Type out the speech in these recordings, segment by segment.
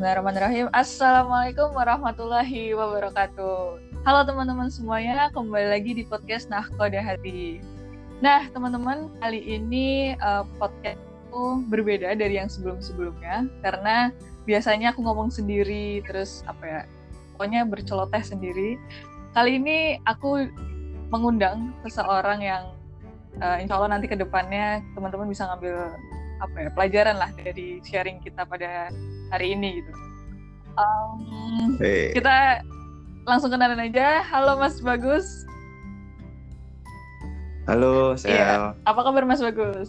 Bismillahirrahmanirrahim. Assalamualaikum warahmatullahi wabarakatuh. Halo teman-teman semuanya, kembali lagi di podcast Nahkoda Hati. Nah, teman-teman, kali ini uh, podcast itu berbeda dari yang sebelum-sebelumnya karena biasanya aku ngomong sendiri terus apa ya, pokoknya berceloteh sendiri. Kali ini aku mengundang seseorang yang uh, insya Allah nanti ke depannya teman-teman bisa ngambil apa ya pelajaran lah dari sharing kita pada hari ini gitu. Um, hey. Kita langsung kenalan aja. Halo Mas Bagus. Halo, saya. Iya. Apa kabar Mas Bagus?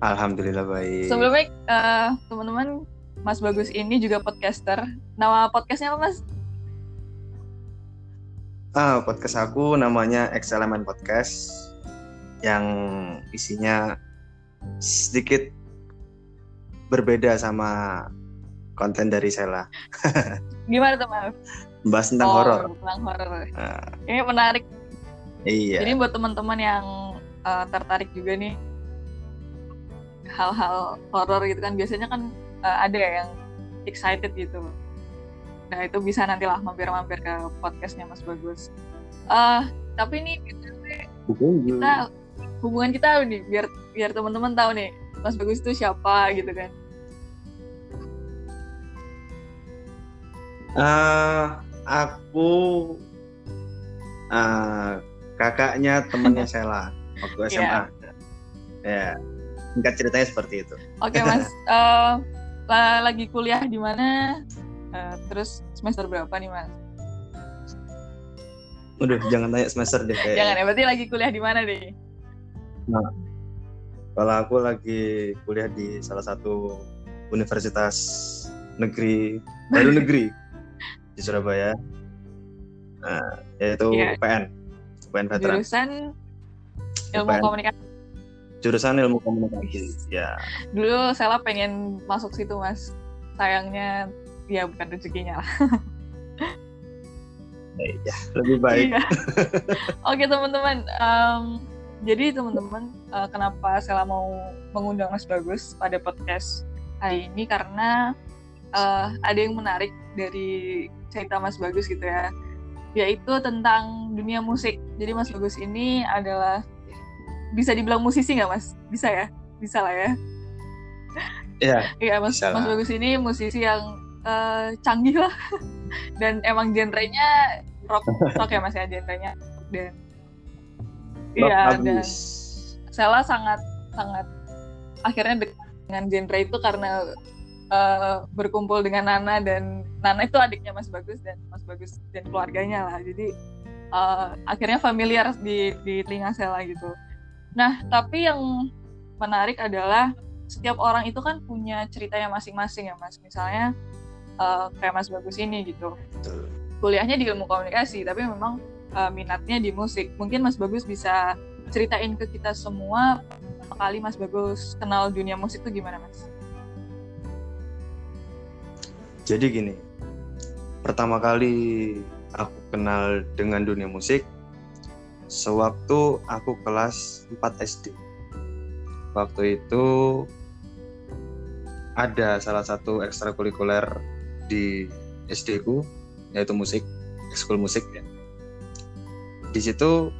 Alhamdulillah baik. Sebelumnya uh, teman-teman, Mas Bagus ini juga podcaster. Nama podcastnya apa Mas? Ah, podcast aku namanya Excelemen Podcast yang isinya sedikit berbeda sama konten dari Sela. Gimana tuh, Mas? Bahas tentang oh, horor. Tentang horor. Nah. Ini menarik. Iya. Jadi buat teman-teman yang uh, tertarik juga nih hal-hal horor gitu kan biasanya kan uh, ada yang excited gitu. Nah itu bisa nantilah mampir-mampir ke podcastnya Mas Bagus. Uh, tapi nih kita hubungan kita nih biar biar teman-teman tahu nih Mas Bagus itu siapa gitu kan? Uh, aku uh, kakaknya temannya Sela waktu SMA. Yeah. Ya, singkat ceritanya seperti itu. Oke okay, Mas, uh, lagi kuliah di mana? Uh, terus semester berapa nih Mas? Udah, jangan tanya semester deh. Kayak... Jangan ya, berarti lagi kuliah di mana nih? Nah, kalau aku lagi kuliah di salah satu universitas negeri baru negeri di Surabaya, nah, yaitu yeah. UPN, UPN Veteran. Jurusan ilmu UPN. komunikasi. Jurusan ilmu komunikasi, ya. Dulu saya pengen masuk situ mas, sayangnya ya bukan rezekinya lah. ya, lebih baik. Iya. Oke teman-teman, um, jadi teman-teman uh, kenapa saya mau mengundang Mas Bagus pada podcast hari ini karena uh, ada yang menarik dari cerita Mas Bagus gitu ya. Yaitu tentang dunia musik. Jadi Mas Bagus ini adalah bisa dibilang musisi nggak Mas? Bisa ya? Bisa lah ya. Iya. Iya Mas Mas Bagus ini musisi yang uh, canggih lah. Dan emang genrenya rock rock ya Mas ya genrenya. Dan iya dan Sela sangat sangat akhirnya dengan genre itu karena uh, berkumpul dengan Nana dan Nana itu adiknya Mas Bagus dan Mas Bagus dan keluarganya lah. Jadi uh, akhirnya familiar di di telinga Sela gitu. Nah tapi yang menarik adalah setiap orang itu kan punya ceritanya masing-masing ya Mas. Misalnya uh, kayak Mas Bagus ini gitu. Kuliahnya di ilmu komunikasi tapi memang uh, minatnya di musik. Mungkin Mas Bagus bisa ceritain ke kita semua kali Mas Bagus kenal dunia musik itu gimana Mas? Jadi gini, pertama kali aku kenal dengan dunia musik sewaktu aku kelas 4 SD. Waktu itu ada salah satu ekstrakurikuler di SD ku yaitu musik, ekskul musik ya di situ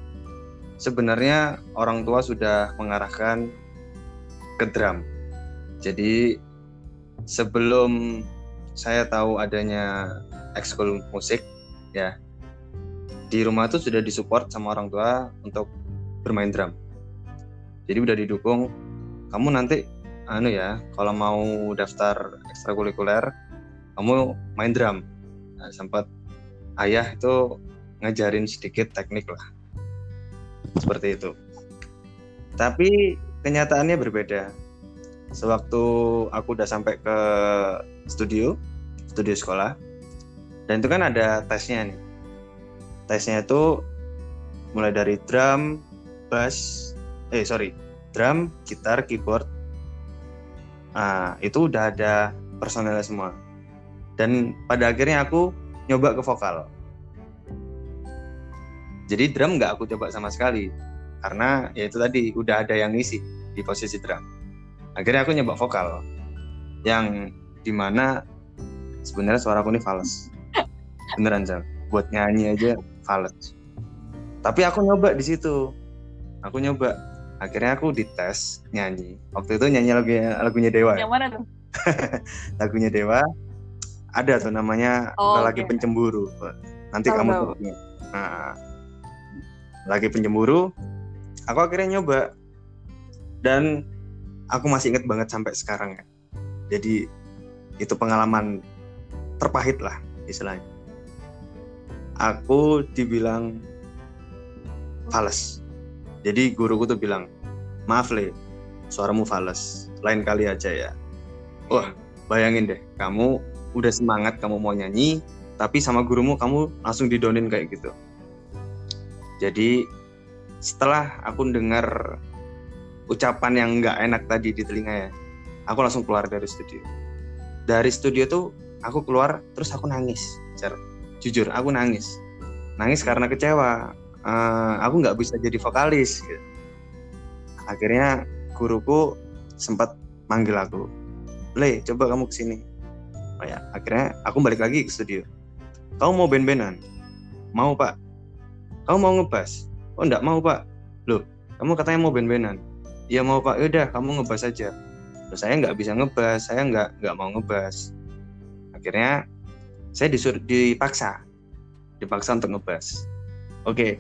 sebenarnya orang tua sudah mengarahkan ke drum. Jadi sebelum saya tahu adanya ekskul musik ya. Di rumah tuh sudah disupport sama orang tua untuk bermain drum. Jadi udah didukung. Kamu nanti anu ya kalau mau daftar ekstrakurikuler kamu main drum. Nah, sempat ayah itu ngajarin sedikit teknik lah. Seperti itu. Tapi kenyataannya berbeda. Sewaktu aku udah sampai ke studio studio sekolah. Dan itu kan ada tesnya nih. Tesnya itu mulai dari drum bass eh sorry drum gitar keyboard. Nah itu udah ada personelnya semua. Dan pada akhirnya aku nyoba ke vokal. Jadi drum nggak aku coba sama sekali. Karena ya itu tadi udah ada yang ngisi di posisi drum. Akhirnya aku nyoba vokal. Yang di mana sebenarnya suara aku ini fals. Beneran jam buat nyanyi aja fals. Tapi aku nyoba di situ. Aku nyoba. Akhirnya aku dites nyanyi. Waktu itu nyanyi lagu lagunya Dewa. Yang mana tuh? Lagunya Dewa. Ada tuh namanya Oh, lagi pencemburu. Nanti Tahu, kamu tahu. nah, lagi pencemburu. Aku akhirnya nyoba. Dan aku masih inget banget sampai sekarang ya. Jadi itu pengalaman terpahit lah istilahnya. Aku dibilang fales. Jadi guruku tuh bilang maaf le suaramu fales. Lain kali aja ya. Wah bayangin deh kamu udah semangat kamu mau nyanyi tapi sama gurumu kamu langsung didonin kayak gitu. Jadi setelah aku dengar ucapan yang nggak enak tadi di telinga ya aku langsung keluar dari studio. Dari studio tuh aku keluar terus aku nangis Cer. jujur aku nangis. Nangis karena kecewa. Eh, aku nggak bisa jadi vokalis gitu. akhirnya guruku sempat manggil aku Le coba kamu ke sini oh ya akhirnya aku balik lagi ke studio. Kamu mau band-bandan? Mau pak. Kamu mau ngebas? Oh enggak mau pak. Loh kamu katanya mau band-bandan? Iya mau pak. Yaudah kamu ngebas aja. Loh, saya nggak bisa ngebas saya nggak nggak mau ngebas akhirnya saya disuruh dipaksa. Dipaksa untuk ngebas. Oke.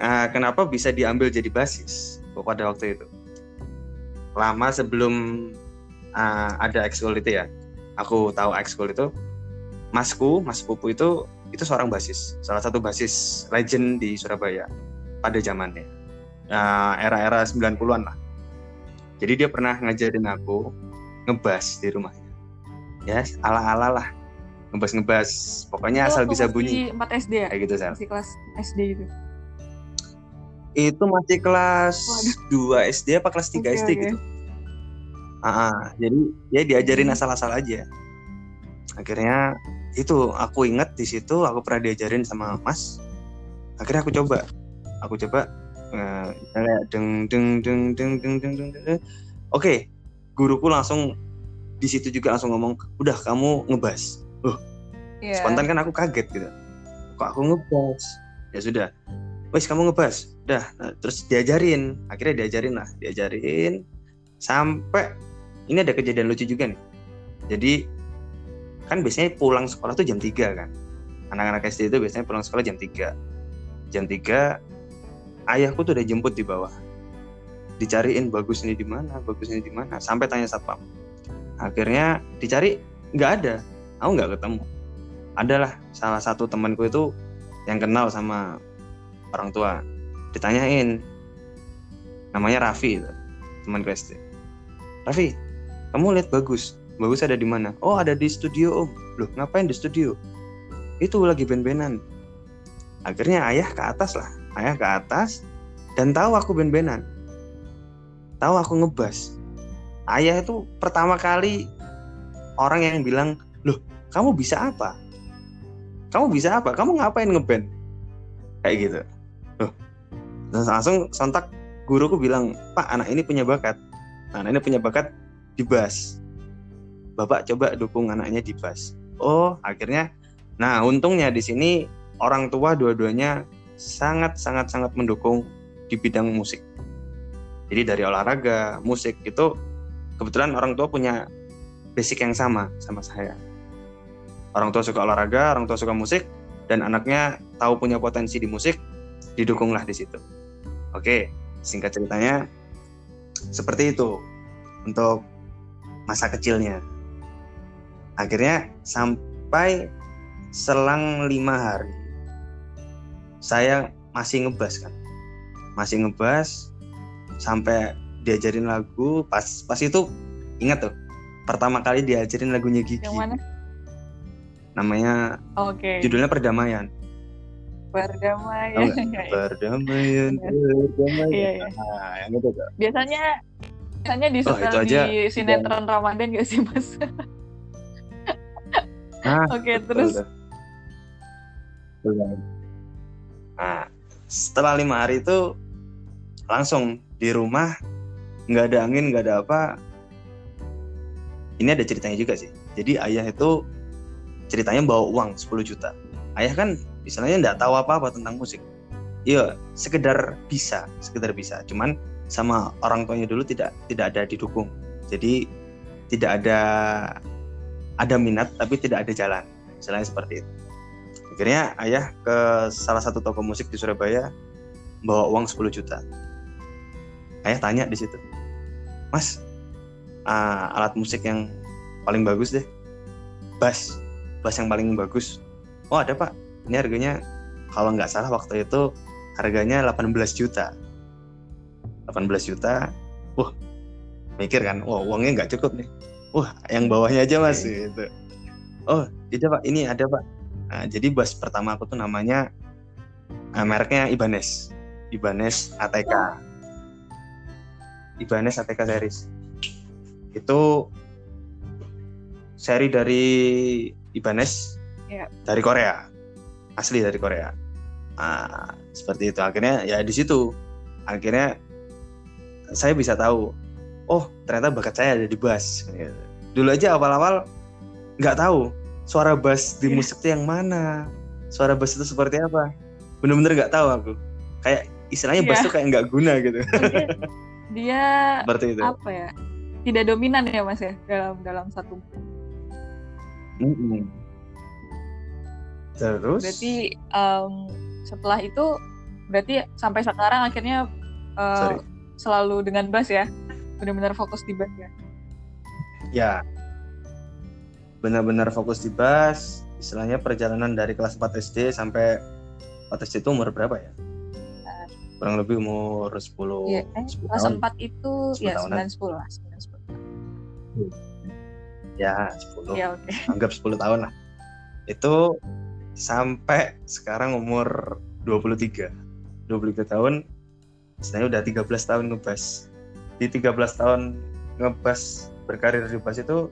Ah, kenapa bisa diambil jadi basis? Pada waktu itu. Lama sebelum ah, ada ekskul itu ya. Aku tahu ekskul itu masku mas pupu itu itu seorang basis. Salah satu basis legend di Surabaya pada zamannya. Ah, era-era 90-an lah. Jadi dia pernah ngajarin aku ngebas di rumahnya ya ala-ala lah ngebas-ngebas pokoknya asal Waktu bisa bunyi 4 SD ya kayak gitu Sel. masih kelas SD gitu itu masih kelas Waduh. 2 SD apa kelas 3 Oke, SD oke. gitu Ah, ah. jadi dia diajarin Hmm. asal-asal aja akhirnya itu aku inget di situ aku pernah diajarin sama Mas akhirnya aku coba aku coba kayak deng deng deng deng deng deng deng deng. oke guruku langsung di situ juga langsung ngomong udah kamu ngebas. Iya. spontan kan aku kaget gitu. Kok aku ngebas? Ya sudah. Wes kamu ngebas. Udah. Nah, terus diajarin. Akhirnya diajarin lah diajarin sampai ini ada kejadian lucu juga nih. Jadi kan biasanya pulang sekolah tuh jam 3 kan. Anak-anak SD itu biasanya pulang sekolah jam 3 jam 3 ayahku tuh udah jemput di bawah. Dicariin bagus ini di mana bagus ini di mana sampai tanya satpam akhirnya dicari nggak ada. Aku nggak ketemu. Adalah salah satu temanku itu yang kenal sama orang tua. Ditanyain namanya Raffi teman SD Raffi kamu lihat bagus? Bagus ada di mana? Oh ada di studio om. Loh ngapain di studio? Itu lagi ben-benan akhirnya ayah ke atas lah. Ayah ke atas dan tahu aku ben-benan tahu aku ngebas ayah itu pertama kali orang yang bilang loh kamu bisa apa? Kamu bisa apa? Kamu ngapain ngeband? Kayak gitu. Loh dan langsung sontak guruku bilang pak anak ini punya bakat. Anak ini punya bakat di bass bapak coba dukung anaknya di bass oh akhirnya nah untungnya di sini orang tua dua-duanya sangat sangat sangat mendukung di bidang musik. Jadi dari olahraga musik itu kebetulan orang tua punya basic yang sama sama saya orang tua suka olahraga, orang tua suka musik, dan anaknya tahu punya potensi di musik, didukunglah di situ. Oke, singkat ceritanya seperti itu untuk masa kecilnya. Akhirnya sampai selang lima hari, saya masih ngebas kan, masih ngebas sampai diajarin lagu. Pas pas itu ingat tuh, pertama kali diajarin lagunya Gigi Yang mana? namanya Oke. judulnya perdamaian Berdamai. Tahu nggak? Iya, perdamaian perdamaian Iya, iya. nah yang itu tuh Biasanya biasanya di Oh, itu aja. di sinetron Ramadan gak sih mas? nah Oke betul terus nah setelah lima hari itu langsung di rumah nggak ada angin nggak ada apa. Ini ada ceritanya juga sih. Jadi ayah itu ceritanya bawa uang 10 juta. Ayah kan misalnya nggak tahu apa-apa tentang musik. Iya sekedar bisa sekedar bisa. Cuman sama orang tuanya dulu tidak tidak ada didukung. Jadi tidak ada ada minat tapi tidak ada jalan. Misalnya seperti itu. Akhirnya ayah ke salah satu toko musik di Surabaya bawa uang 10 juta. Ayah tanya di situ mas uh, alat musik yang paling bagus deh. Bass. Bass yang paling bagus. Oh ada pak. Ini harganya kalau nggak salah waktu itu harganya 18 juta. 18 juta. Wah mikir kan wah uangnya nggak cukup nih. Wah yang bawahnya aja mas gitu. Oh tidak pak. Ini ada pak. Nah, jadi bus pertama aku tuh namanya uh, mereknya Ibanez. Ibanez ATK. Ibanez ATK series. Itu seri dari Ibanez yeah. dari Korea. Asli dari Korea. Nah, seperti itu. Akhirnya ya di situ. Akhirnya saya bisa tahu, oh ternyata bakat saya ada di bass. Dulu aja awal-awal nggak tahu suara bass di yeah. musik itu yang mana suara bass itu seperti apa bener-bener nggak tahu aku kayak istilahnya yeah. bass itu kayak nggak guna gitu dia seperti itu. apa ya? Tidak dominan ya mas ya dalam dalam satu mm -hmm. terus? Berarti um, setelah itu berarti sampai sekarang akhirnya uh, selalu dengan bass ya? Benar-benar fokus di bass ya? Ya. Benar-benar fokus di bass istilahnya perjalanan dari kelas 4 SD sampai 4 SD itu umur berapa ya? Kurang lebih umur 10 ya, eh, 10 kelas tahun. 4 itu 10 ya tahunan. 9 10 lah 9 10 ya 10 ya, okay. anggap 10 tahun lah itu sampai sekarang umur 23 23 tahun istilahnya udah 13 tahun ngebas di 13 tahun ngebas berkarir di bass itu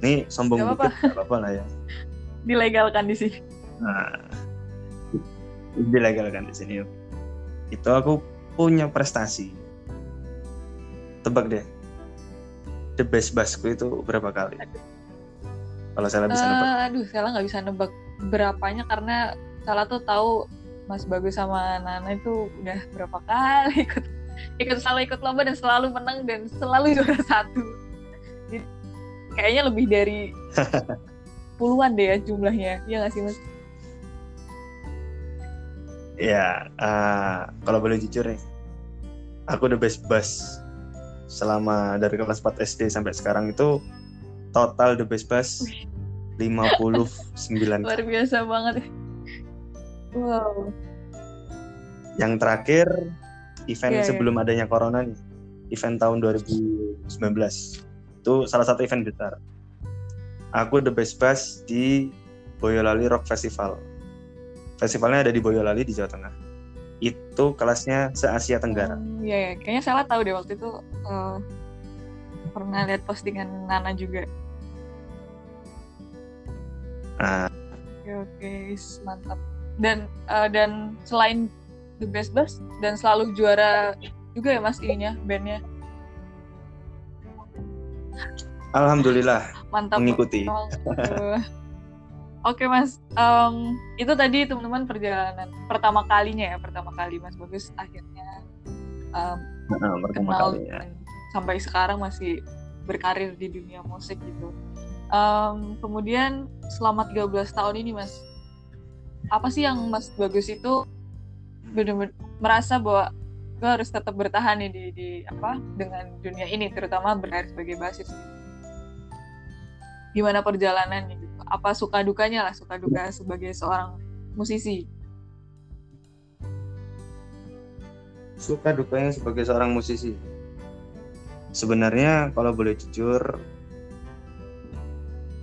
ini sombong gak dikit apa. apa-apa lah ya dilegalkan di sini nah dilegalkan di sini itu aku punya prestasi. Tebak deh. The best bassku itu berapa kali? Kalau saya bisa nebak. Uh, aduh saya nggak bisa nebak berapanya karena salah tuh tahu Mas Bagus sama Nana itu udah berapa kali ikut ikut selalu ikut lomba dan selalu menang dan selalu juara satu. Kayaknya lebih dari puluhan deh ya jumlahnya. Ya nggak sih mas ya uh, kalau boleh jujur nih aku the best bus selama dari kelas 4 SD sampai sekarang itu total the best bus 59 luar biasa banget. Wow. Yang terakhir event yeah, iya. sebelum yeah. adanya corona nih event tahun 2019 itu salah satu event besar. Aku the best bass di Boyolali Rock Festival festivalnya ada di Boyolali di Jawa Tengah itu kelasnya se Asia Tenggara hmm, ya, ya kayaknya salah tahu deh waktu itu uh, pernah lihat postingan Nana juga nah. oke oke mantap dan uh, dan selain the best bass dan selalu juara juga ya mas ininya bandnya Alhamdulillah. Mantap. Mengikuti. Oke mas, um, itu tadi teman-teman perjalanan pertama kalinya ya, pertama kali mas bagus akhirnya um, nah, kenal kalinya. sampai sekarang masih berkarir di dunia musik gitu. Um, kemudian selama 13 tahun ini mas, apa sih yang mas bagus itu benar-benar merasa bahwa gue harus tetap bertahan nih di, di apa dengan dunia ini terutama berkarir sebagai basis gimana perjalanannya apa suka dukanya lah suka duka sebagai seorang musisi? Suka dukanya sebagai seorang musisi. Sebenarnya kalau boleh jujur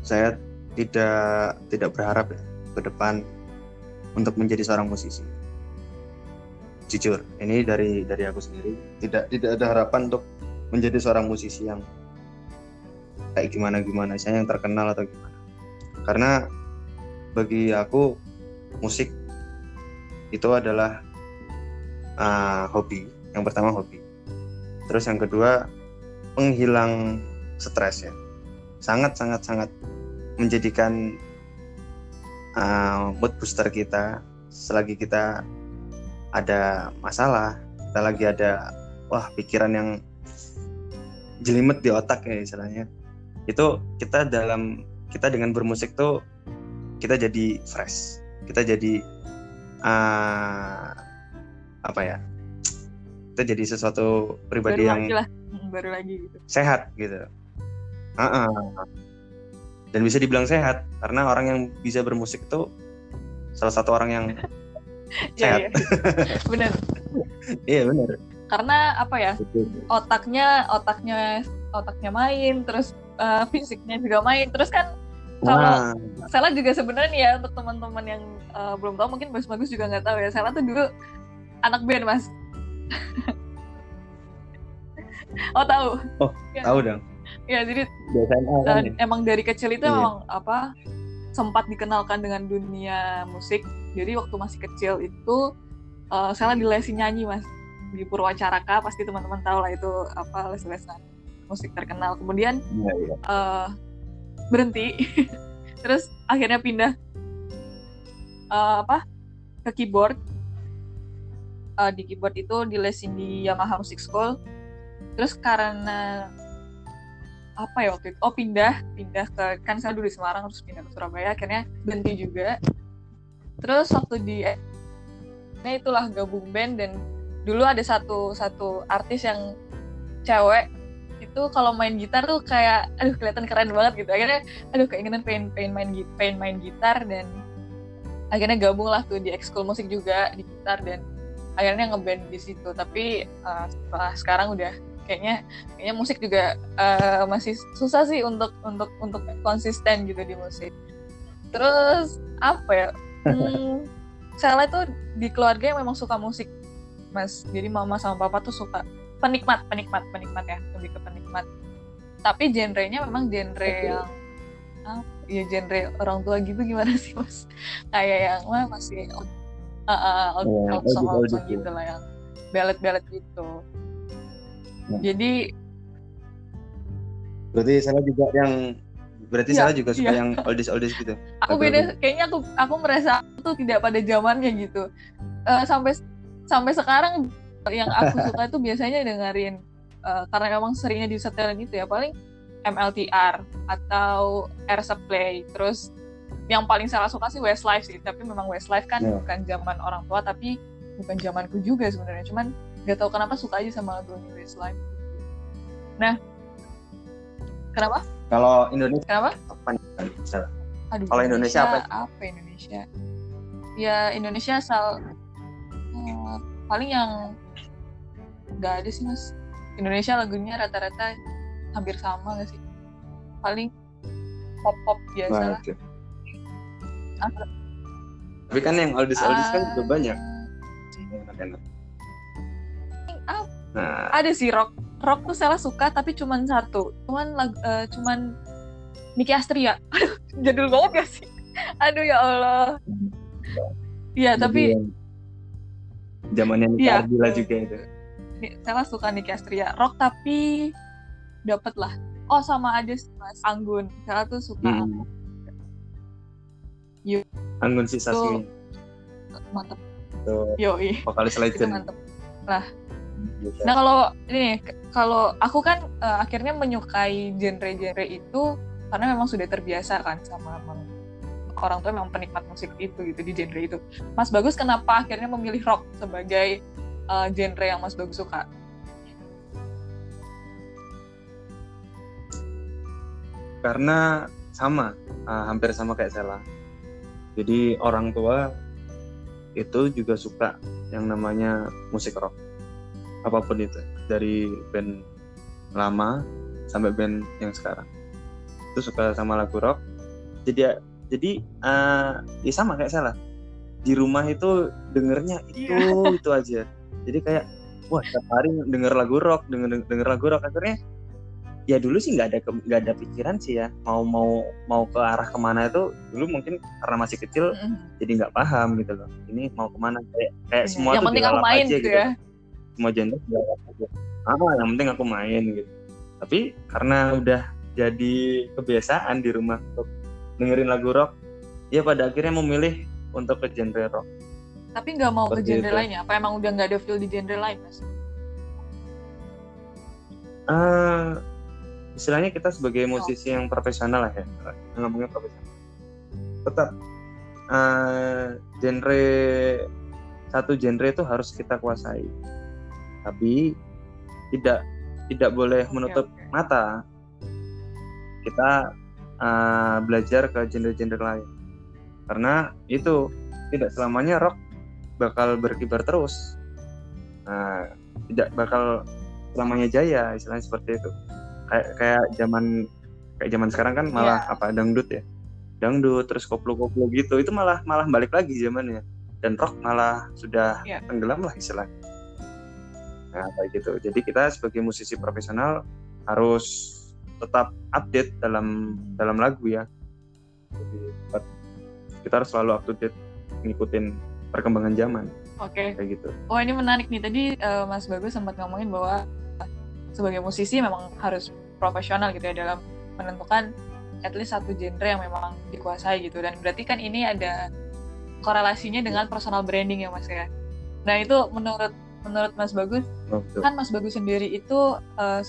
saya tidak tidak berharap ya ke depan untuk menjadi seorang musisi. Jujur ini dari dari aku sendiri. Tidak tidak ada harapan untuk menjadi seorang musisi yang kayak gimana gimana saya yang terkenal atau gimana karena bagi aku musik itu adalah uh, hobi. Yang pertama hobi. Terus yang kedua penghilang stres ya. Sangat sangat sangat menjadikan uh, mood booster kita selagi kita ada masalah kita lagi ada wah pikiran yang jelimet di otak ya istilahnya. Itu kita dalam kita dengan bermusik tuh kita jadi fresh. Kita jadi uh, apa ya? Kita jadi sesuatu pribadi baru yang lagi lah. Hmm, baru lagi gitu. sehat gitu. Uh -uh. dan bisa dibilang sehat karena orang yang bisa bermusik itu salah satu orang yang Iya, sehat. iya. bener iya benar. Karena apa ya? Otaknya otaknya otaknya main terus eh, fisiknya juga main. Terus kan kalau Nah, Sela juga sebenarnya ya untuk teman-teman yang eh, belum tahu mungkin Mas Bagus juga nggak tahu ya. Sela tuh dulu anak band mas. Oh tahu? Oh, Ya. tahu dong. Ya jadi di SMA kan dan ya? emang dari kecil itu Iya. emang apa sempat dikenalkan dengan dunia musik. Jadi waktu masih kecil itu uh, saya di lesin nyanyi mas. Di Purwacaraka pasti teman-teman tahu lah itu apa les-lesan musik terkenal. Kemudian Iya, iya. uh, berhenti. Terus akhirnya pindah uh, apa ke keyboard. Uh, di keyboard itu dilesin di Yamaha Music School. Terus karena apa ya waktu itu? Oh pindah pindah ke kan saya dulu di Semarang terus pindah ke Surabaya akhirnya berhenti juga. Terus waktu di nah itulah gabung band dan dulu ada satu satu artis yang cewek itu kalau main gitar tuh kayak aduh kelihatan keren banget gitu. Akhirnya aduh keinginan pengen pengen main pengen main gitar dan akhirnya gabung lah tuh di ekskul musik juga di gitar dan akhirnya ngeband di situ. Tapi uh, setelah sekarang udah kayaknya kayaknya musik juga uh, masih susah sih untuk untuk untuk konsisten gitu di musik. Terus apa ya? Hmm, saya tuh di keluarga yang memang suka musik mas. Jadi mama sama papa tuh suka penikmat penikmat penikmat ya. Lebih ke penikmat. Tapi genrenya memang genre yang apa ya genre orang tua gitu gimana sih mas? Kayak yang wah masih uh, uh, old, Iya, old song old- song gitu. gitu lah yang ballad ballad gitu. Nah. jadi berarti saya juga yang berarti Iya, saya juga suka iya. yang oldies oldies gitu? Aku beda kayaknya aku aku merasa aku tuh tidak pada zamannya gitu. Eh, sampai sampai sekarang yang aku suka itu biasanya dengerin eh, karena memang seringnya di setelan itu ya paling MLTR atau Air Supply terus yang paling saya suka sih Westlife sih tapi memang Westlife kan Iya. bukan zaman orang tua tapi bukan zamanku juga sebenarnya cuman nggak tahu kenapa suka aja sama lagunya Westlife nah kenapa kalau Indonesia kenapa apa. Aduh, Kalau Indonesia apa? apa Indonesia? Ya Indonesia asal eh, paling yang nggak ada sih mas. Indonesia lagunya rata-rata hampir sama gak sih? Paling pop pop biasa Nah, lah. tapi kan yang oldies oldies kan Ah, juga banyak enak-enak ah, nah Ada sih rock. Rock tuh saya suka tapi cuman satu. Cuman lag, eh, cuman Niki Astria. Aduh, jadul banget gak sih? Aduh ya Allah. Iya tapi zamannya Nika Iya. Ardila juga itu. Saya suka Niki Astria. Rock tapi dapet lah. Oh sama ada sih, mas. Anggun. Saya tuh suka Hmm. Yuk. Anggun si Sasmi. Mantep. Tuh. Yoi. Vokalis legend. mantep. Nah kalau ini kalau aku kan eh, akhirnya menyukai genre-genre itu karena memang sudah terbiasa kan sama orang tua memang penikmat musik itu gitu di genre itu. Mas Bagus kenapa akhirnya memilih rock sebagai eh, genre yang Mas Bagus suka? Karena sama ah, hampir sama kayak Sela. Jadi orang tua itu juga suka yang namanya musik rock. Apa pun itu dari band lama sampai band yang sekarang. Itu suka sama lagu rock. Jadi ya jadi ah, ya sama kayak Sela di rumah itu dengernya itu itu aja. Jadi kayak wah setiap hari denger lagu rock denger denger lagu rock. Akhirnya ya dulu sih nggak ada nggak ada pikiran sih ya. Mau mau mau ke arah ke mana itu dulu mungkin karena masih kecil Mm-mm. jadi nggak paham gitu loh. Ini mau ke mana? Kayak kayak Iya. semua yang tuh penting aku main aja gitu ya. Semua genre dilalap aja. Ah yang penting aku main gitu. Tapi karena udah jadi kebiasaan di rumah untuk dengerin lagu rock ya pada akhirnya memilih untuk ke genre rock tapi nggak mau Seperti ke genre itu. lainnya apa emang udah nggak ada feel di genre lain mas uh, istilahnya kita sebagai musisi oh. yang profesional lah ya ngomongnya profesional tetap uh, genre satu genre itu harus kita kuasai tapi tidak tidak boleh menutup okay, okay. mata kita uh, belajar ke genre-genre lain. Karena itu tidak selamanya rock bakal berkibar terus. Nah, tidak bakal selamanya jaya istilahnya seperti itu. Kayak kayak zaman kayak zaman sekarang kan malah yeah. apa dangdut ya? Dangdut terus koplo-koplo gitu itu malah malah balik lagi zamannya. Dan rock malah sudah yeah. tenggelam lah istilahnya. Nah kayak gitu. Jadi kita sebagai musisi profesional harus tetap update dalam dalam lagu ya. Jadi kita harus selalu up to date ngikutin perkembangan zaman. Oke. Okay. kayak gitu. Oh ini menarik nih. Tadi uh, Mas Bagus sempat ngomongin bahwa sebagai musisi memang harus profesional gitu ya dalam menentukan at least satu genre yang memang dikuasai gitu. Dan berarti kan ini ada korelasinya dengan personal branding ya Mas ya? Nah itu menurut menurut Mas Bagus oh, kan Mas Bagus sendiri itu uh,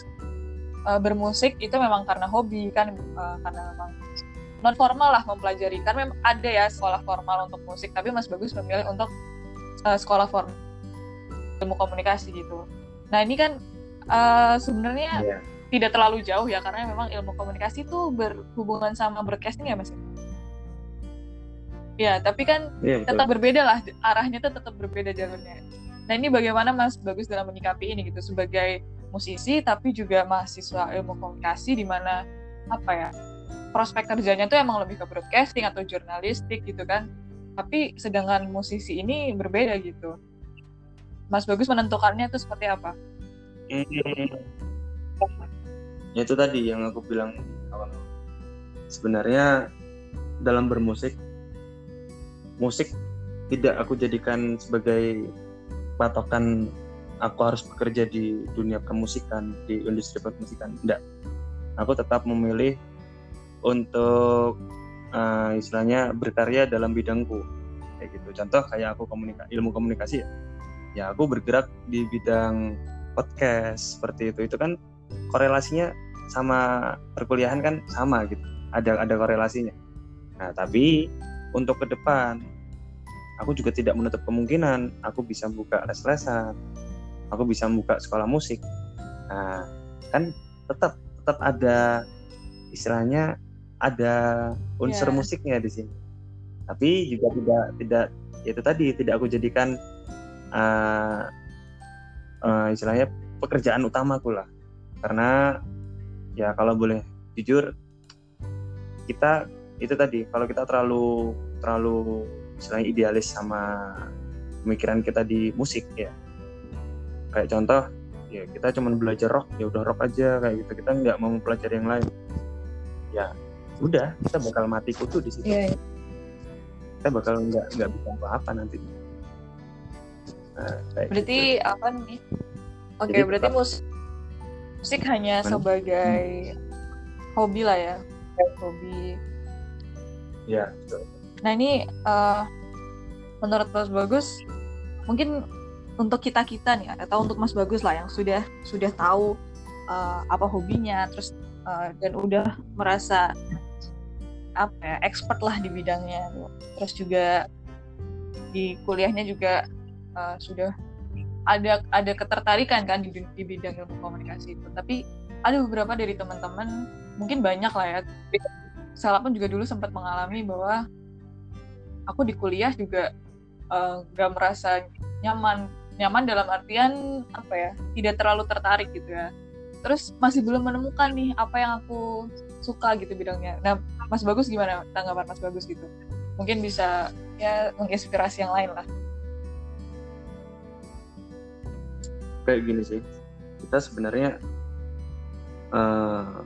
uh, bermusik itu memang karena hobi kan uh, karena memang non formal lah mempelajari. Kan memang ada ya sekolah formal untuk musik tapi Mas Bagus memilih untuk uh, sekolah formal ilmu komunikasi gitu. Nah ini kan uh, sebenarnya yeah. tidak terlalu jauh ya karena memang ilmu komunikasi itu berhubungan sama broadcasting ya Mas? Ya tapi kan yeah, tetap berbeda lah arahnya tuh tetap berbeda jalurnya. Nah ini bagaimana Mas Bagus dalam menyikapi ini gitu sebagai musisi tapi juga mahasiswa ilmu komunikasi di mana apa ya prospek kerjanya tuh emang lebih ke broadcasting atau jurnalistik gitu kan. Tapi sedangkan musisi ini berbeda gitu. Mas Bagus menentukannya itu seperti apa? Hmm. Ya itu tadi yang aku bilang awal. Sebenarnya dalam bermusik musik tidak aku jadikan sebagai patokan aku harus bekerja di dunia permusikan di industri permusikan. Tidak aku tetap memilih untuk uh, istilahnya berkarya dalam bidangku. Kayak gitu. Contoh kayak aku komunika ilmu komunikasi ya. Ya aku bergerak di bidang podcast seperti itu. Itu kan korelasinya sama perkuliahan kan sama gitu. Ada ada korelasinya. Nah tapi untuk ke depan aku juga tidak menutup kemungkinan aku bisa buka les-lesan aku bisa buka sekolah musik. Nah kan tetap tetap ada istilahnya ada unsur yeah. musiknya di sini. Tapi juga tidak tidak itu tadi tidak aku jadikan uh, uh, istilahnya pekerjaan utamaku lah. Karena ya kalau boleh jujur kita itu tadi kalau kita terlalu terlalu istilahnya idealis sama pemikiran kita di musik ya kayak contoh ya kita cuma belajar rock ya udah rock aja kayak gitu. Kita nggak mau mempelajari yang lain. Ya udah kita bakal mati kutu di situ. Yeah, yeah. kita bakal nggak nggak bisa apa-apa nanti. Nah, berarti gitu. apa nih? Oke okay, berarti musik musik hanya sebagai hmm. hobi lah ya? Hobi. Ya. Betul Nah ini uh, menurut Mas Bagus mungkin untuk kita kita nih atau untuk Mas Bagus lah yang sudah sudah tahu uh, apa hobinya terus uh, dan udah merasa apa ya expert lah di bidangnya. Terus juga di kuliahnya juga uh, sudah ada ada ketertarikan kan di, di bidang ilmu komunikasi itu. Tapi ada beberapa dari teman-teman mungkin banyak lah ya. Saya pun juga dulu sempat mengalami bahwa aku di kuliah juga uh, eh, gak merasa nyaman nyaman dalam artian apa ya tidak terlalu tertarik gitu ya. Terus masih belum menemukan nih apa yang aku suka gitu bidangnya. Nah Mas Bagus gimana tanggapan Mas Bagus gitu? Mungkin bisa ya menginspirasi yang lain lah. Kayak gini sih. Kita sebenarnya uh,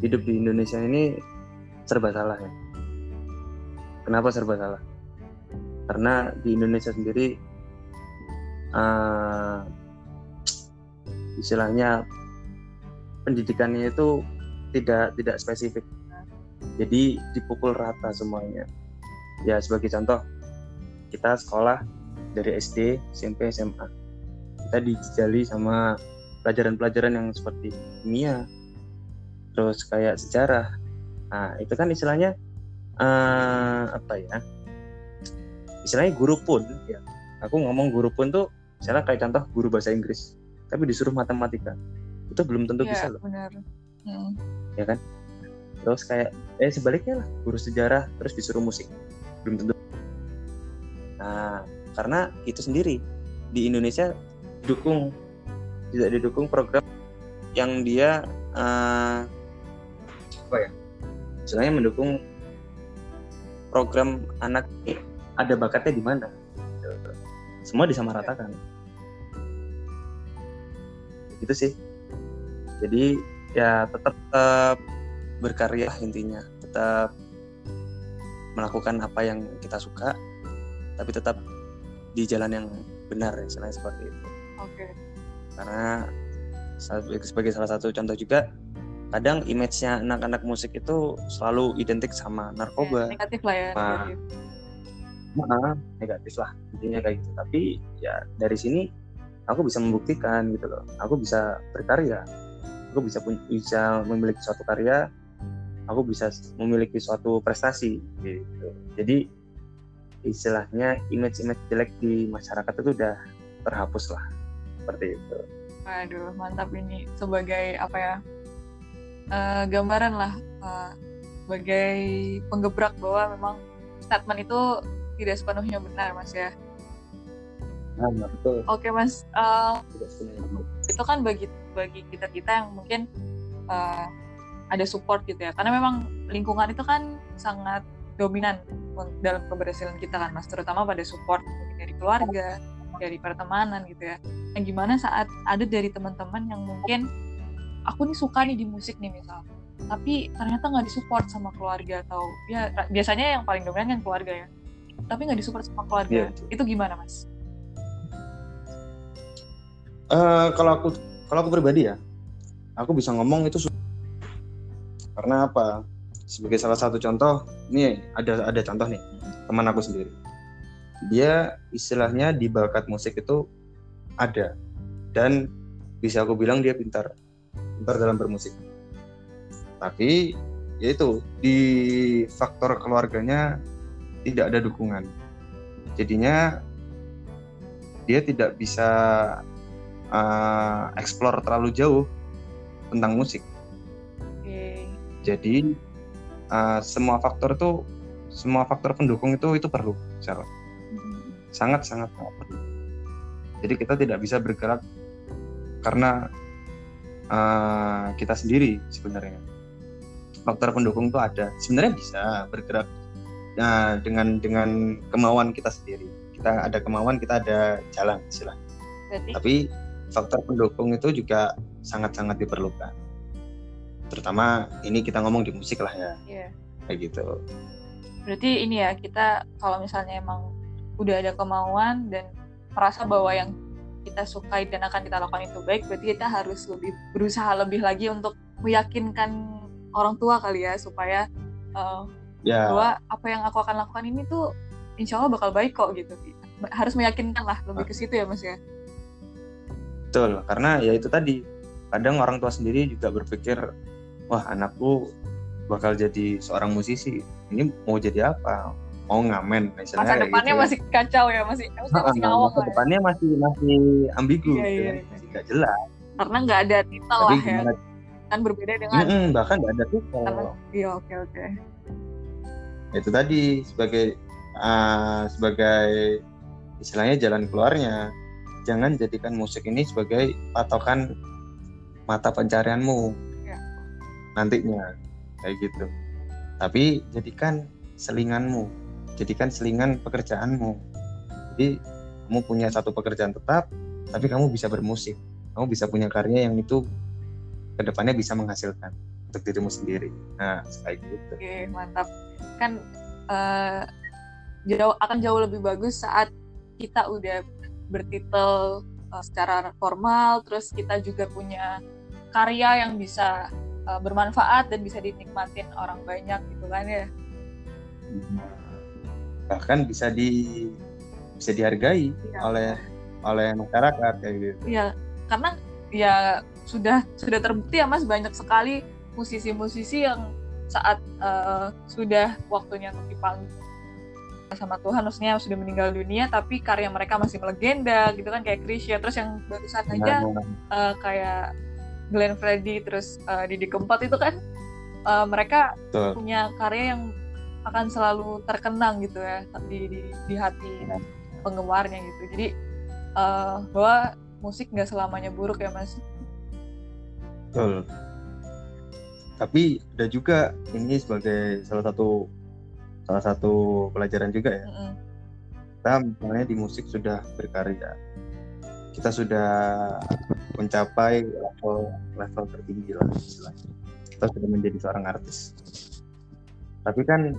hidup di Indonesia ini serba salah ya. Kenapa serba salah? Karena di Indonesia sendiri uh, istilahnya pendidikannya itu tidak tidak spesifik. Jadi dipukul rata semuanya. Ya sebagai contoh kita sekolah dari SD SMP SMA kita dijali sama pelajaran-pelajaran yang seperti kimia terus kayak sejarah. Nah itu kan istilahnya uh, apa ya? Istilahnya guru pun ya. Aku ngomong guru pun tuh misalnya kayak contoh guru bahasa Inggris tapi disuruh matematika. Itu belum tentu ya, bisa loh. benar. Hmm. ya kan? Terus kayak eh sebaliknya lah guru sejarah terus disuruh musik. Belum tentu. Nah karena itu sendiri di Indonesia dukung tidak didukung program yang dia uh, apa ya? Sebenarnya mendukung program anak ada bakatnya di mana? Semua disamaratakan gitu sih jadi ya tetap, tetap berkarya intinya tetap melakukan apa yang kita suka tapi tetap di jalan yang benar ya selain seperti itu oke okay. karena sebagai salah satu contoh juga kadang image-nya anak-anak musik itu selalu identik sama narkoba. Ya, negatif lah ya. Nah, negatif. Nah, negatif lah intinya kayak gitu. Tapi ya dari sini aku bisa membuktikan gitu loh. Aku bisa berkarya. Aku bisa bisa memiliki suatu karya. Aku bisa memiliki suatu prestasi gitu. Jadi istilahnya image-image jelek di masyarakat itu udah terhapus lah seperti itu. Waduh, mantap ini sebagai apa ya? uh, gambaran lah uh, sebagai penggebrak bahwa memang statement itu tidak sepenuhnya benar mas ya. Nah, betul. Oke mas, uh, itu kan bagi bagi kita kita yang mungkin uh, ada support gitu ya, karena memang lingkungan itu kan sangat dominan dalam keberhasilan kita kan mas, terutama pada support dari keluarga, dari pertemanan gitu ya. Yang gimana saat ada dari teman-teman yang mungkin aku nih suka nih di musik nih misal tapi ternyata nggak disupport sama keluarga atau ya biasanya yang paling dominan kan keluarga ya tapi nggak disupport sama keluarga yeah. itu gimana mas? Uh, kalau aku kalau aku pribadi ya aku bisa ngomong itu karena apa? Sebagai salah satu contoh ini ada ada contoh nih teman aku sendiri. Dia istilahnya di bakat musik itu ada dan bisa aku bilang dia pintar pintar dalam bermusik. Tapi yaitu di faktor keluarganya tidak ada dukungan. Jadinya dia tidak bisa uh, explore terlalu jauh tentang musik. Okay. jadi uh, semua faktor itu semua faktor pendukung itu itu perlu sangat sangat sangat perlu. Jadi kita tidak bisa bergerak karena uh, kita sendiri sebenarnya. Faktor pendukung itu ada. Sebenarnya bisa bergerak nah, dengan dengan kemauan kita sendiri. Kita ada kemauan kita ada jalan istilah tapi faktor pendukung itu juga sangat-sangat diperlukan. Terutama ini kita ngomong di musik lah ya. Yeah. kayak gitu. Berarti ini ya kita kalau misalnya emang udah ada kemauan dan merasa bahwa yang kita sukai dan akan kita lakukan itu baik berarti kita harus lebih berusaha lebih lagi untuk meyakinkan orang tua kali ya supaya uh, yeah. bahwa apa yang aku akan lakukan ini tuh insya Allah bakal baik kok gitu. Harus meyakinkan lah lebih ke situ ya mas ya betul karena ya itu tadi kadang orang tua sendiri juga berpikir wah anakku bakal jadi seorang musisi ini mau jadi apa mau ngamen misalnya masa depannya gitu ya. masih kacau ya masih masih, masih ngawang masa ya. depannya ya. masih masih ambigu iya, gitu iya, iya. masih nggak jelas karena nggak ada titel lah ya kan berbeda dengan mm -hmm, bahkan nggak ada titel iya oke oke itu tadi sebagai uh, sebagai istilahnya jalan keluarnya jangan jadikan musik ini sebagai patokan mata pencarianmu. Ya. nantinya kayak gitu. Tapi jadikan selinganmu. Jadikan selingan pekerjaanmu. Jadi kamu punya satu pekerjaan tetap tapi kamu bisa bermusik. Kamu bisa punya karya yang itu ke depannya bisa menghasilkan untuk dirimu sendiri. Nah kayak gitu. Oke mantap. Kan uh, jauh akan jauh lebih bagus saat kita udah bertitel uh, secara formal terus kita juga punya karya yang bisa uh, bermanfaat dan bisa dinikmatin orang banyak gitu kan ya. Bahkan bisa di bisa dihargai ya. oleh oleh masyarakat kayak gitu. Ya karena ya sudah sudah terbukti ya mas banyak sekali musisi-musisi yang saat uh, sudah waktunya untuk dipanggil sama Tuhan maksudnya sudah meninggal dunia tapi karya mereka masih melegenda gitu kan kayak Krisya terus yang barusan aja uh, kayak Glenn Fredly terus uh, Didi Kempot itu kan uh, mereka Betul. punya karya yang akan selalu terkenang gitu ya di di, di hati penggemarnya gitu. Jadi uh, bahwa musik nggak selamanya buruk ya mas? Betul. Tapi ada juga ini sebagai salah satu salah satu pelajaran juga ya. Mm-hmm. Kita misalnya di musik sudah berkarya, kita sudah mencapai level level tertinggi lah istilahnya. Kita sudah menjadi seorang artis. Tapi kan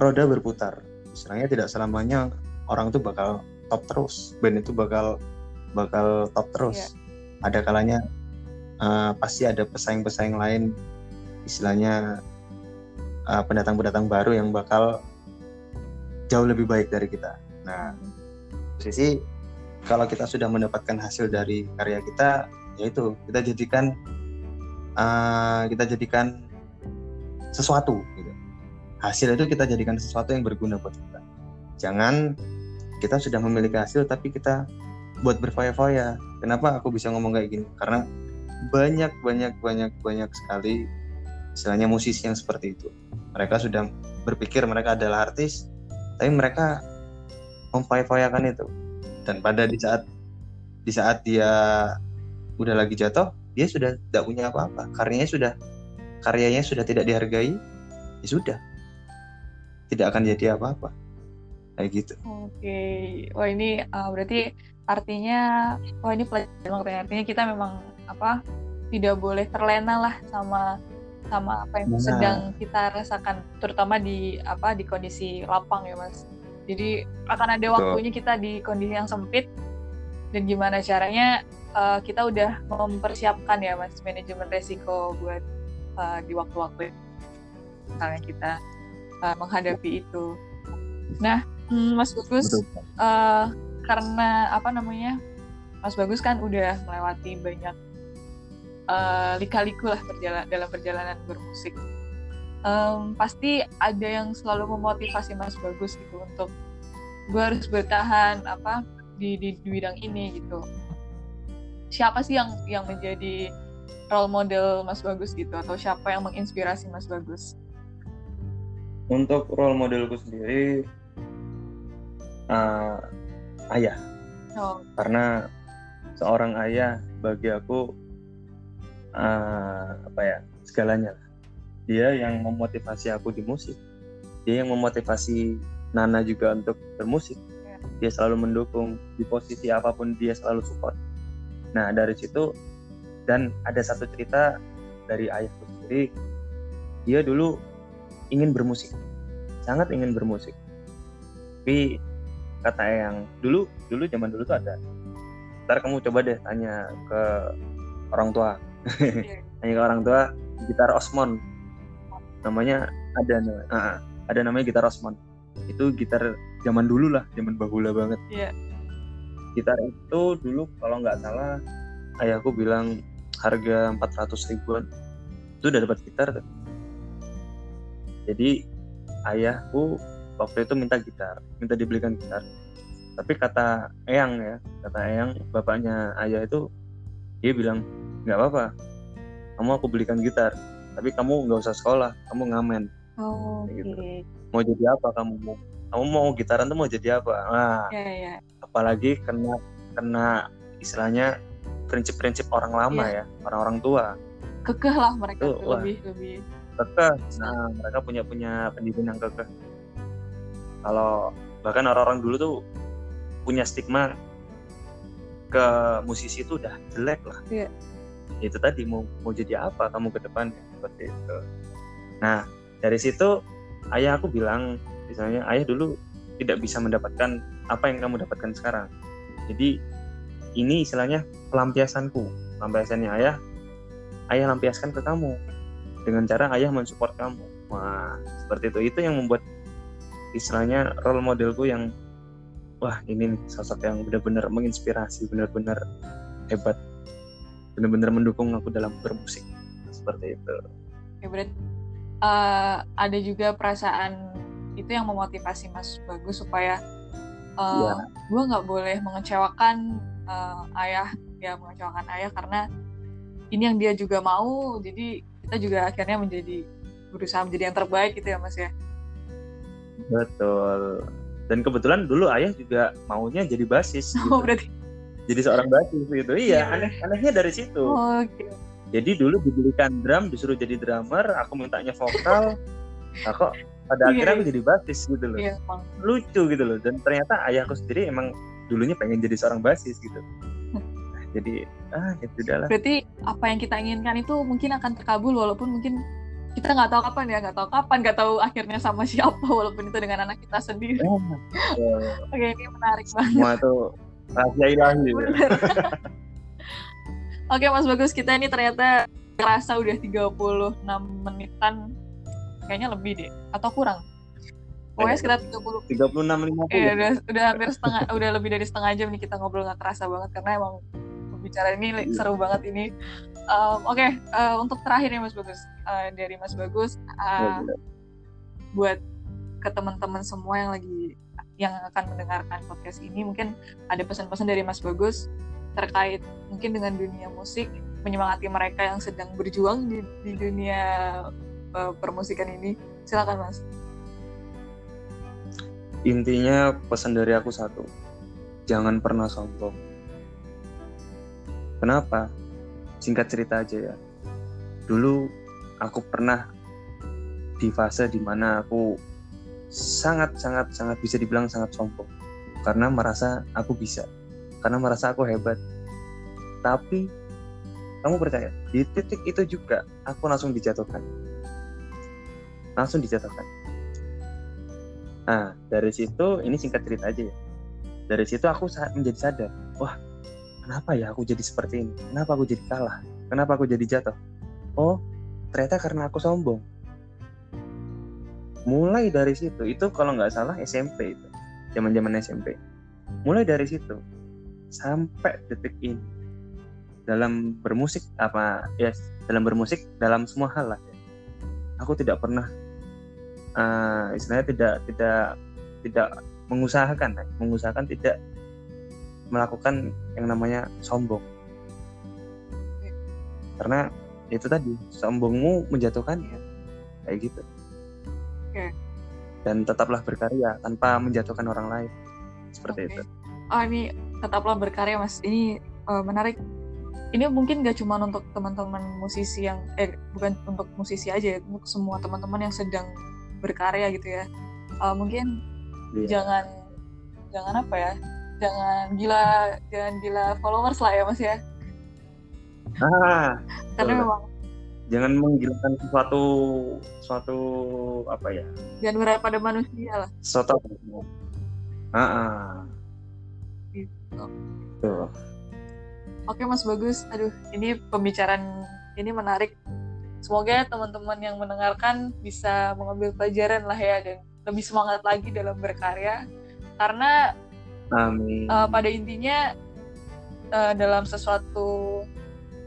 roda berputar. Istilahnya tidak selamanya orang itu bakal top terus, band itu bakal bakal top terus. Yeah. Ada kalanya uh, pasti ada pesaing-pesaing lain istilahnya pendatang pendatang-pendatang baru yang bakal jauh lebih baik dari kita. Nah, posisi kalau kita sudah mendapatkan hasil dari karya kita, yaitu kita jadikan uh, kita jadikan sesuatu. Gitu. Hasil itu kita jadikan sesuatu yang berguna buat kita. Jangan kita sudah memiliki hasil tapi kita buat berfoya-foya. Kenapa aku bisa ngomong kayak gini? Karena banyak banyak banyak banyak sekali istilahnya musisi yang seperti itu. Mereka sudah berpikir mereka adalah artis tapi mereka memfoya-foyakan itu. Dan pada di saat di saat dia udah lagi jatuh dia sudah tidak punya apa-apa. Karyanya sudah karyanya sudah tidak dihargai ya sudah. Tidak akan jadi apa-apa. Kayak gitu. Oke. Wah ini uh, berarti artinya wah ini pelajaran artinya kita memang apa tidak boleh terlena lah sama sama apa yang nah. sedang kita rasakan terutama di apa di kondisi lapang ya mas. Jadi akan ada waktunya kita di kondisi yang sempit. Dan gimana caranya uh, kita udah mempersiapkan ya mas manajemen resiko buat uh, di waktu-waktu misalnya kita uh, menghadapi itu. Nah hmm, mas bagus uh, karena apa namanya mas bagus kan udah melewati banyak uh, lika-liku lah berjalan dalam perjalanan bermusik. Um, pasti ada yang selalu memotivasi Mas Bagus gitu untuk gue harus bertahan apa di, di, di bidang ini gitu. Siapa sih yang yang menjadi role model Mas Bagus gitu atau siapa yang menginspirasi Mas Bagus? Untuk role modelku sendiri uh, ayah. Oh. Karena seorang ayah bagi aku uh, apa ya segalanya dia yang memotivasi aku di musik. Dia yang memotivasi Nana juga untuk bermusik. Ya. dia selalu mendukung di posisi apa pun dia selalu support. Nah dari situ dan ada satu cerita dari ayahku sendiri. Dia dulu ingin bermusik. Sangat ingin bermusik. Tapi kata yang dulu dulu zaman dulu tuh ada. Ntar kamu coba deh tanya ke orang tua hanya ke orang tua gitar Osmond. Namanya ada uh, ada namanya gitar Osmond. Itu gitar zaman dulu lah zaman bahula banget. Yeah. gitar itu dulu kalau nggak salah ayahku bilang harga 400 ribuan. Itu udah dapat gitar. Tuh. jadi ayahku waktu itu minta gitar minta dibelikan gitar. Tapi kata Eyang ya kata Eyang bapaknya ayah itu dia bilang nggak apa-apa. Kamu aku belikan gitar. Tapi kamu nggak usah sekolah kamu ngamen. Oh, gitu. mau jadi apa kamu? Mau kamu mau gitaran tuh mau jadi apa? Nah yeah, yeah. apalagi kena kena istilahnya prinsip-prinsip orang lama yeah. ya orang-orang tua. Kekeh lah mereka tuh, tuh lebih lebih. Kekeh. Nah mereka punya punya pendidikan yang kekeh. Kalau bahkan orang-orang dulu tuh punya stigma ke musisi itu udah jelek lah. Yeah itu tadi mau mau jadi apa kamu ke depan? Seperti itu. Nah dari situ ayah aku bilang misalnya ayah dulu tidak bisa mendapatkan apa yang kamu dapatkan sekarang. Jadi ini istilahnya pelampiasanku. Pelampiasannya ayah ayah lampiaskan ke kamu dengan cara ayah mensupport kamu. Wah seperti itu. Itu yang membuat istilahnya role modelku yang wah ini sosok yang benar-benar menginspirasi benar-benar hebat benar-benar mendukung aku dalam bermusik. Seperti itu. Ya berarti uh, ada juga perasaan itu yang memotivasi Mas Bagus supaya uh, ya. gue nggak boleh mengecewakan uh, ayah. Ya mengecewakan ayah karena ini yang dia juga mau. Jadi kita juga akhirnya menjadi berusaha menjadi yang terbaik gitu ya Mas ya? Betul. Dan kebetulan dulu ayah juga maunya jadi basis gitu. oh berarti jadi seorang basis gitu. Iya yeah. aneh anehnya dari situ. Oh, okay. jadi dulu dibelikan drum disuruh jadi drummer aku mintanya vokal. Aku pada yeah. akhirnya aku jadi basis gitu loh. Yeah, lucu gitu loh. Dan ternyata ayahku sendiri emang dulunya pengen jadi seorang basis gitu. Nah, jadi ah ya sudah lah berarti apa yang kita inginkan itu mungkin akan terkabul walaupun mungkin kita nggak tahu kapan ya nggak tahu kapan nggak tahu akhirnya sama siapa walaupun itu dengan anak kita sendiri. Oh, oke ini menarik banget. semua itu rahasia ilahi oke mas bagus kita ini ternyata kerasa udah 36 menitan. Kayaknya lebih deh atau kurang? Pokoknya sekitar 30 36 50 iya udah, udah hampir setengah udah lebih dari setengah jam nih kita ngobrol nggak kerasa banget karena emang pembicaraan ini iya. seru banget ini. Um, oke okay, uh, eh, untuk terakhir nih Mas Bagus uh, dari Mas Bagus uh, ya, buat ke teman-teman semua yang lagi yang akan mendengarkan podcast ini mungkin ada pesan-pesan dari Mas Bagus terkait mungkin dengan dunia musik menyemangati mereka yang sedang berjuang di, di dunia uh, permusikan ini. Silakan Mas. Intinya pesan dari aku satu jangan pernah sombong. Kenapa? Singkat cerita aja ya. Dulu aku pernah di fase di mana aku sangat sangat sangat bisa dibilang sangat sombong. Karena merasa aku bisa. Karena merasa aku hebat. Tapi kamu percaya? Di titik itu juga aku langsung dijatuhkan. Langsung dijatuhkan. Nah dari situ ini singkat cerita aja ya. Dari situ aku menjadi sadar. Wah kenapa ya aku jadi seperti ini? Kenapa aku jadi kalah? Kenapa aku jadi jatuh? Oh ternyata karena aku sombong mulai dari situ. Itu kalau nggak salah SMP itu. Zaman zaman SMP mulai dari situ. Sampai detik ini. Dalam bermusik apa ya dalam bermusik dalam semua hal lah ya. aku tidak pernah uh, istilahnya tidak tidak tidak mengusahakan mengusahakan tidak melakukan yang namanya sombong. Karena itu tadi sombongmu menjatuhkan ya. Kayak gitu okay. dan tetaplah berkarya tanpa menjatuhkan orang lain. Seperti okay. itu. Oh ini tetaplah berkarya mas. Ini uh, menarik. Ini mungkin gak cuma untuk teman-teman musisi yang eh bukan untuk musisi aja ya untuk semua teman-teman yang sedang berkarya gitu ya. Uh, mungkin yeah. jangan jangan apa ya jangan gila jangan gila followers lah ya mas ya. Ah karena memang jangan menggilangkan sesuatu suatu apa ya? Jangan berharap pada manusia lah. Suatu ah, ah. gitu. Tuh. oke mas bagus. Aduh ini pembicaraan ini menarik. Semoga teman-teman yang mendengarkan bisa mengambil pelajaran lah ya dan lebih semangat lagi dalam berkarya. Karena Amin. Uh, pada intinya uh, dalam sesuatu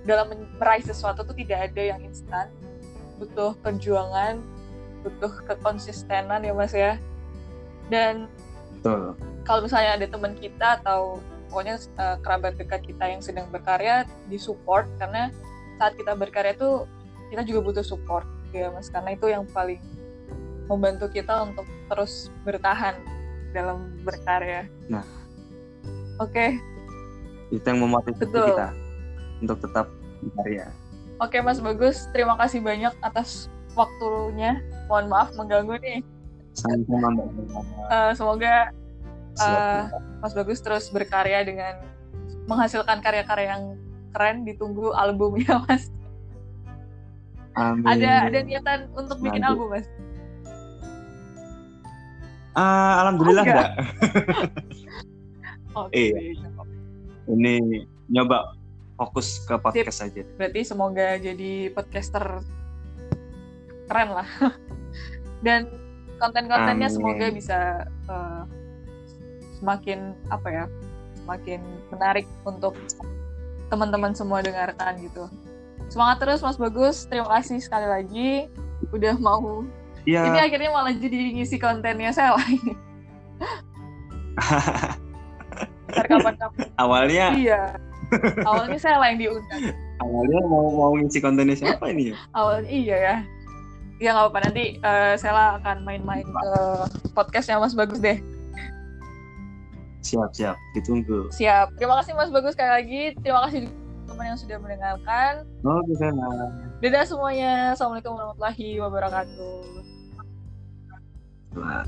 dalam meraih sesuatu itu tidak ada yang instan butuh perjuangan butuh kekonsistenan ya mas ya dan Betul. kalau misalnya ada teman kita atau pokoknya uh, kerabat dekat kita yang sedang berkarya disupport karena saat kita berkarya itu kita juga butuh support ya mas karena itu yang paling membantu kita untuk terus bertahan dalam berkarya. Nah, oke. Okay. Itu yang memotivasi Betul. kita untuk tetap berkarya. Oke, Mas Bagus, terima kasih banyak atas waktunya. Mohon maaf mengganggu nih. Sama-sama, Mbak. Uh, semoga uh, Mas Bagus terus berkarya dengan menghasilkan karya-karya yang keren. Ditunggu albumnya, Mas. Amin. Ada ada niatan untuk bikin Nanti. album, Mas? Uh, alhamdulillah oh, enggak. enggak. okay. Iya. Ini nyoba fokus ke podcast Sip. aja. Berarti semoga jadi podcaster keren lah. Dan konten-kontennya semoga bisa uh, semakin apa ya? Semakin menarik untuk teman-teman semua dengarkan gitu. Semangat terus Mas Bagus. Terima kasih sekali lagi udah mau. Ya. Ini akhirnya malah jadi ngisi kontennya saya lagi. kapan-kapan. Awalnya. Iya. Awalnya saya lah yang diundang. Awalnya mau mau ngisi kontennya siapa ini ya? Awalnya iya ya. Ya nggak apa-apa nanti uh, Sela akan main-main ke podcastnya Mas Bagus deh. Siap siap, ditunggu. Siap. Terima kasih Mas Bagus sekali lagi. Terima kasih teman yang sudah mendengarkan. Oke, sana. Dadah semuanya. Assalamualaikum warahmatullahi wabarakatuh. Nah.